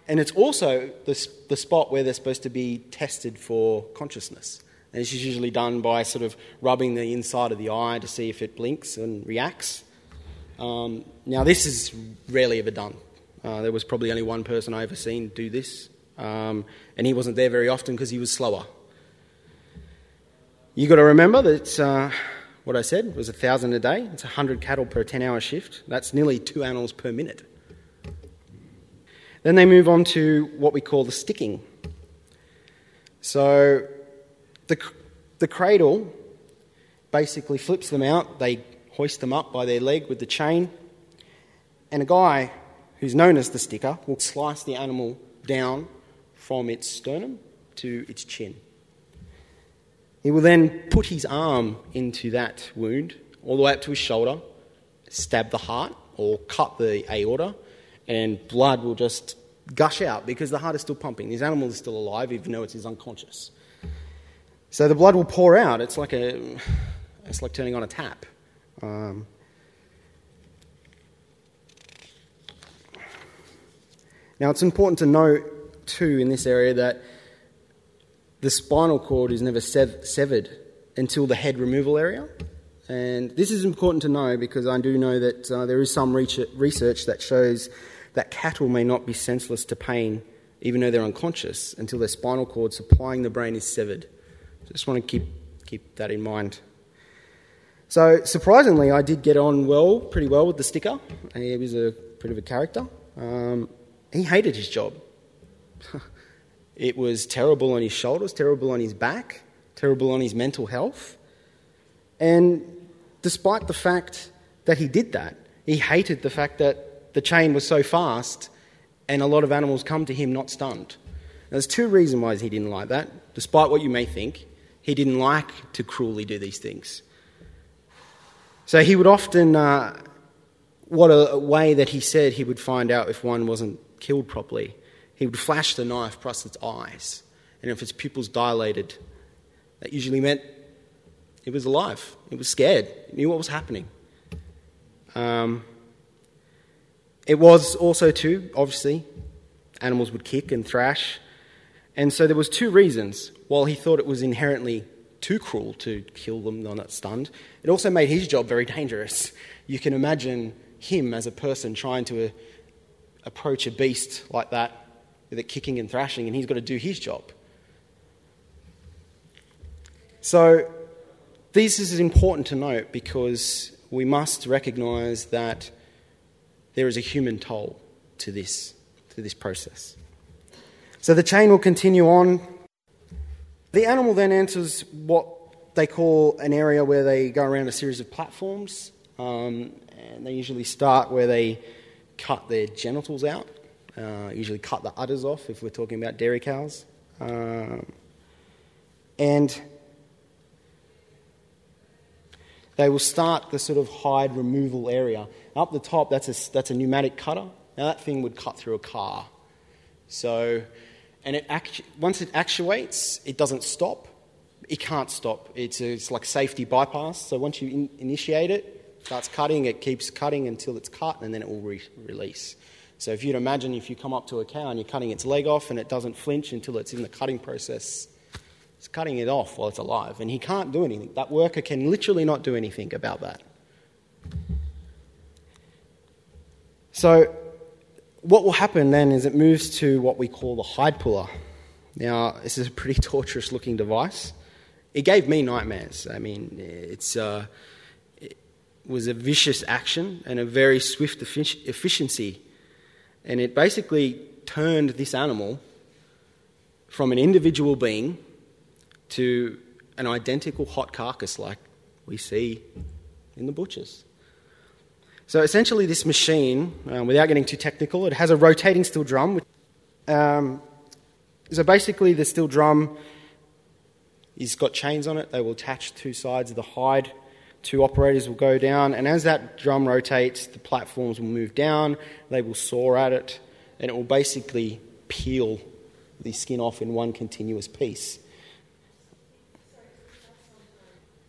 and it's also the, the spot where they're supposed to be tested for consciousness. And this is usually done by sort of rubbing the inside of the eye to see if it blinks and reacts. Um, now, this is rarely ever done. Uh, there was probably only one person I ever seen do this, um, and he wasn't there very often because he was slower. You've got to remember that uh, what I said was a thousand a day. It's 100 cattle per 10 hour shift. That's nearly two animals per minute. Then they move on to what we call the sticking. So the, the cradle basically flips them out. They hoist them up by their leg with the chain. And a guy who's known as the sticker will slice the animal down from its sternum to its chin. He will then put his arm into that wound, all the way up to his shoulder, stab the heart or cut the aorta, and blood will just gush out because the heart is still pumping. This animal is still alive, even though it's unconscious. So the blood will pour out. It's like a, it's like turning on a tap. Um, now it's important to note too in this area that the spinal cord is never sev- severed until the head removal area. And this is important to know because I do know that uh, there is some research that shows that cattle may not be senseless to pain even though they're unconscious until their spinal cord supplying the brain is severed. Just want to keep, keep that in mind. So, surprisingly, I did get on well, pretty well with the sticker. He was a bit of a character. Um, he hated his job. It was terrible on his shoulders, terrible on his back, terrible on his mental health. And despite the fact that he did that, he hated the fact that the chain was so fast and a lot of animals come to him not stunned. Now, there's two reasons why he didn't like that. Despite what you may think, he didn't like to cruelly do these things. So he would often, uh, what a, a way that he said he would find out if one wasn't killed properly he would flash the knife across its eyes. And if its pupils dilated, that usually meant it was alive. It was scared. It knew what was happening. Um, it was also, too, obviously, animals would kick and thrash. And so there was two reasons. While he thought it was inherently too cruel to kill them, they're not stunned, it also made his job very dangerous. You can imagine him as a person trying to uh, approach a beast like that with it kicking and thrashing, and he's got to do his job. So, this is important to note because we must recognize that there is a human toll to this, to this process. So the chain will continue on. The animal then enters what they call an area where they go around a series of platforms, um, and they usually start where they cut their genitals out uh, usually cut the udders off if we're talking about dairy cows. Um, and they will start the sort of hide removal area. Up the top, that's a, that's a pneumatic cutter. Now, that thing would cut through a car. So, and it actu- once it actuates, it doesn't stop. It can't stop. It's, a, it's like safety bypass. So, once you in- initiate it, starts cutting, it keeps cutting until it's cut, and then it will re- release. So if you'd imagine if you come up to a cow and you're cutting its leg off and it doesn't flinch until it's in the cutting process, it's cutting it off while it's alive. And he can't do anything. That worker can literally not do anything about that. So what will happen then is it moves to what we call the hide puller. Now, this is a pretty torturous looking device. It gave me nightmares. I mean, it's, uh, it was a vicious action and a very swift efficiency and it basically turned this animal from an individual being to an identical hot carcass like we see in the butchers. So essentially, this machine, um, without getting too technical, it has a rotating steel drum. Um, so basically, the steel drum is got chains on it. They will attach two sides of the hide. Two operators will go down, and as that drum rotates, the platforms will move down. They will saw at it, and it will basically peel the skin off in one continuous piece.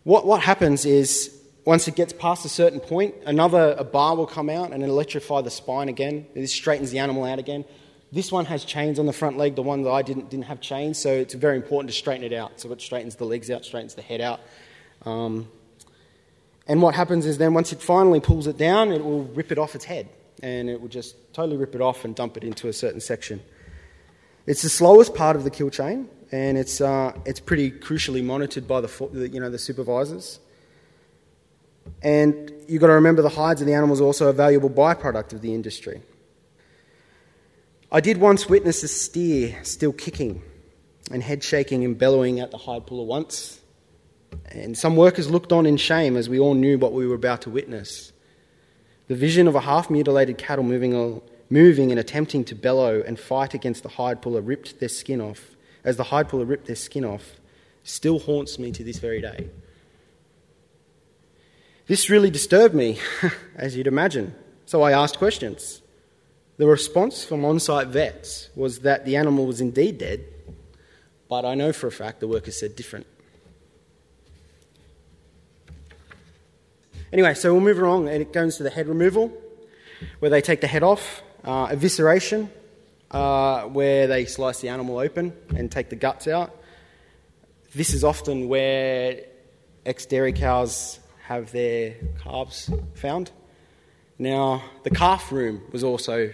What, what happens is once it gets past a certain point, another a bar will come out and electrify the spine again. This straightens the animal out again. This one has chains on the front leg. The one that I didn't didn't have chains, so it's very important to straighten it out. So it straightens the legs out, straightens the head out. Um, and what happens is then once it finally pulls it down, it will rip it off its head, and it will just totally rip it off and dump it into a certain section. It's the slowest part of the kill chain, and it's uh, it's pretty crucially monitored by the you know the supervisors. And you've got to remember the hides of the animals are also a valuable byproduct of the industry. I did once witness a steer still kicking and head shaking and bellowing at the hide puller once. And some workers looked on in shame as we all knew what we were about to witness. The vision of a half mutilated cattle moving, moving and attempting to bellow and fight against the hide puller ripped their skin off, as the hide puller ripped their skin off, still haunts me to this very day. This really disturbed me, as you'd imagine, so I asked questions. The response from on site vets was that the animal was indeed dead, but I know for a fact the workers said different. Anyway, so we'll move along, and it goes to the head removal, where they take the head off, uh, evisceration, uh, where they slice the animal open and take the guts out. This is often where ex dairy cows have their calves found. Now, the calf room was also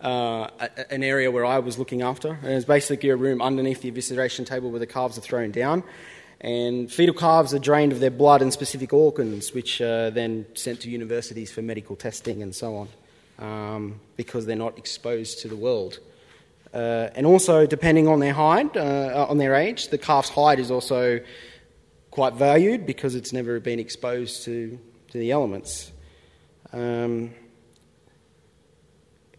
uh, an area where I was looking after. And it's basically a room underneath the evisceration table where the calves are thrown down. And fetal calves are drained of their blood and specific organs, which are then sent to universities for medical testing and so on, um, because they're not exposed to the world. Uh, and also, depending on their hide, uh, on their age, the calf's hide is also quite valued because it's never been exposed to, to the elements. Um,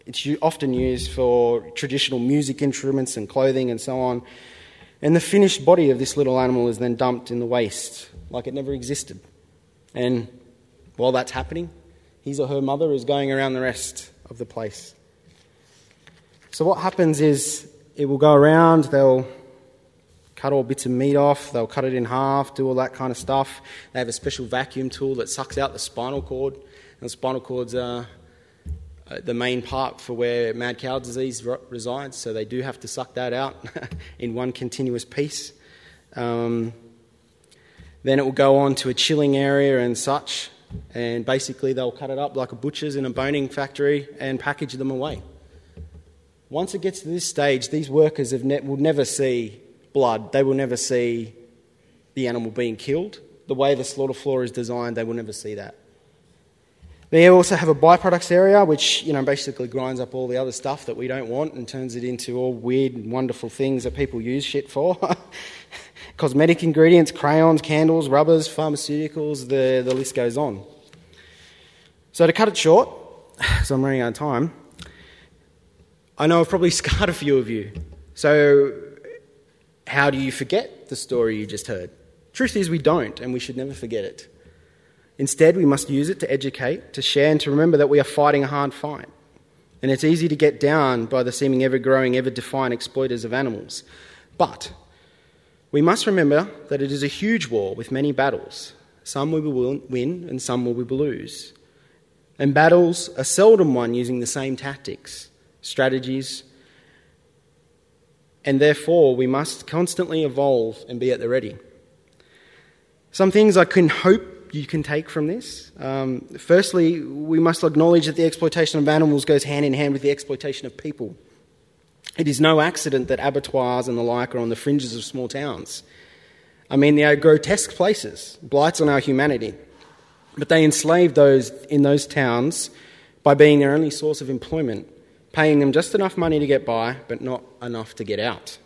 it's often used for traditional music instruments and clothing and so on. And the finished body of this little animal is then dumped in the waste like it never existed. And while that's happening, his or her mother is going around the rest of the place. So, what happens is it will go around, they'll cut all bits of meat off, they'll cut it in half, do all that kind of stuff. They have a special vacuum tool that sucks out the spinal cord, and the spinal cord's uh, uh, the main part for where mad cow disease resides, so they do have to suck that out in one continuous piece. Um, then it will go on to a chilling area and such, and basically they'll cut it up like a butcher's in a boning factory and package them away. Once it gets to this stage, these workers ne- will never see blood, they will never see the animal being killed. The way the slaughter floor is designed, they will never see that. They also have a byproducts area, which you know basically grinds up all the other stuff that we don't want and turns it into all weird and wonderful things that people use shit for. Cosmetic ingredients, crayons, candles, rubbers, pharmaceuticals, the, the list goes on. So to cut it short, so I'm running out of time, I know I've probably scarred a few of you. So how do you forget the story you just heard? Truth is, we don't, and we should never forget it. Instead, we must use it to educate, to share, and to remember that we are fighting a hard fight. And it's easy to get down by the seeming ever growing, ever defiant exploiters of animals. But we must remember that it is a huge war with many battles. Some we will win, and some we will lose. And battles are seldom won using the same tactics, strategies, and therefore we must constantly evolve and be at the ready. Some things I can hope you can take from this. Um, firstly, we must acknowledge that the exploitation of animals goes hand in hand with the exploitation of people. It is no accident that abattoirs and the like are on the fringes of small towns. I mean, they are grotesque places, blights on our humanity. But they enslave those in those towns by being their only source of employment paying them just enough money to get by, but not enough to get out.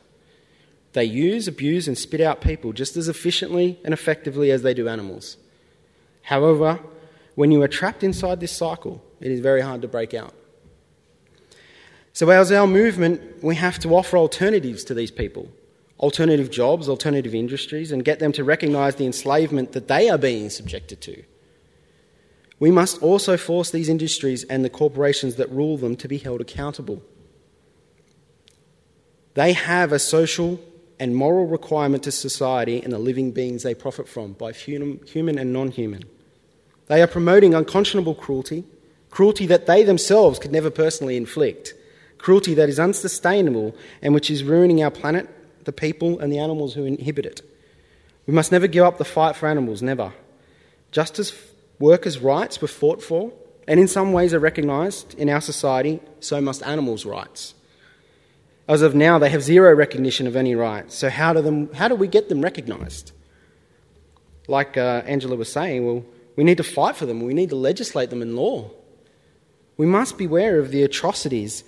They use, abuse, and spit out people just as efficiently and effectively as they do animals. However, When you are trapped inside this cycle, it is very hard to break out. So, as our movement, we have to offer alternatives to these people alternative jobs, alternative industries, and get them to recognize the enslavement that they are being subjected to. We must also force these industries and the corporations that rule them to be held accountable. They have a social and moral requirement to society and the living beings they profit from, both human and non human. They are promoting unconscionable cruelty, cruelty that they themselves could never personally inflict, cruelty that is unsustainable and which is ruining our planet, the people, and the animals who inhabit it. We must never give up the fight for animals, never. Just as workers' rights were fought for, and in some ways are recognised in our society, so must animals' rights. As of now, they have zero recognition of any rights. So, how do, them, how do we get them recognised? Like uh, Angela was saying, well, we need to fight for them, we need to legislate them in law. We must beware of the atrocities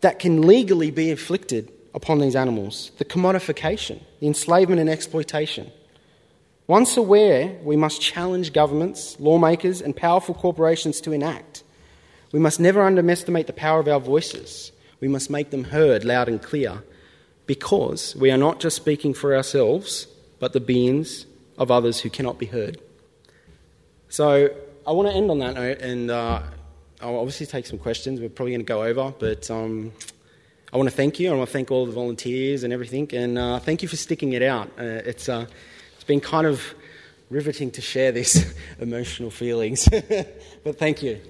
that can legally be inflicted upon these animals the commodification, the enslavement and exploitation. Once aware, we must challenge governments, lawmakers, and powerful corporations to enact. We must never underestimate the power of our voices. We must make them heard loud and clear because we are not just speaking for ourselves, but the beings of others who cannot be heard. So I want to end on that note, and uh, I'll obviously take some questions. We're probably going to go over, but um, I want to thank you. I want to thank all the volunteers and everything, and uh, thank you for sticking it out. Uh, it's uh, it's been kind of riveting to share these emotional feelings, but thank you.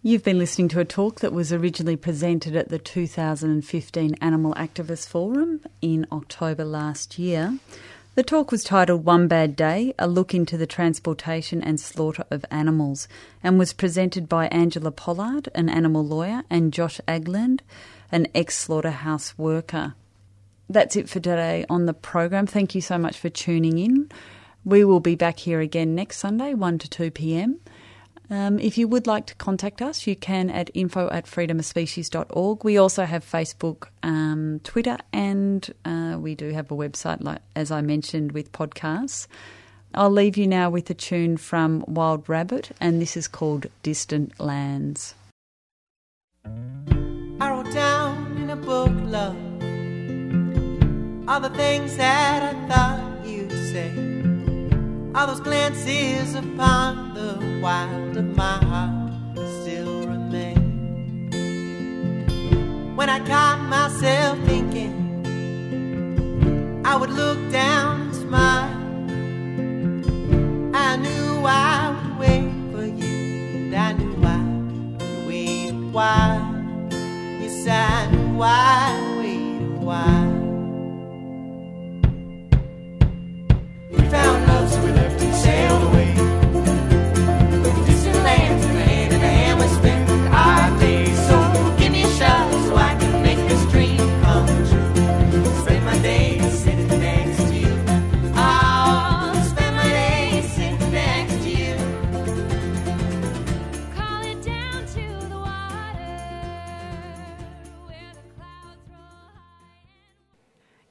You've been listening to a talk that was originally presented at the 2015 Animal Activist Forum in October last year. The talk was titled One Bad Day A Look into the Transportation and Slaughter of Animals and was presented by Angela Pollard, an animal lawyer, and Josh Agland, an ex slaughterhouse worker. That's it for today on the program. Thank you so much for tuning in. We will be back here again next Sunday, 1 to 2 pm. Um, if you would like to contact us, you can at info at freedomofspecies.org. We also have Facebook, um, Twitter, and uh, we do have a website, like as I mentioned, with podcasts. I'll leave you now with a tune from Wild Rabbit, and this is called Distant Lands. I wrote down in a book, love, all the things that I thought you'd say all those glances upon the wild of my heart still remain. When I caught myself thinking, I would look down and smile. I knew I would wait for you, and I knew I would wait a while. Yes, I knew I'd wait a while.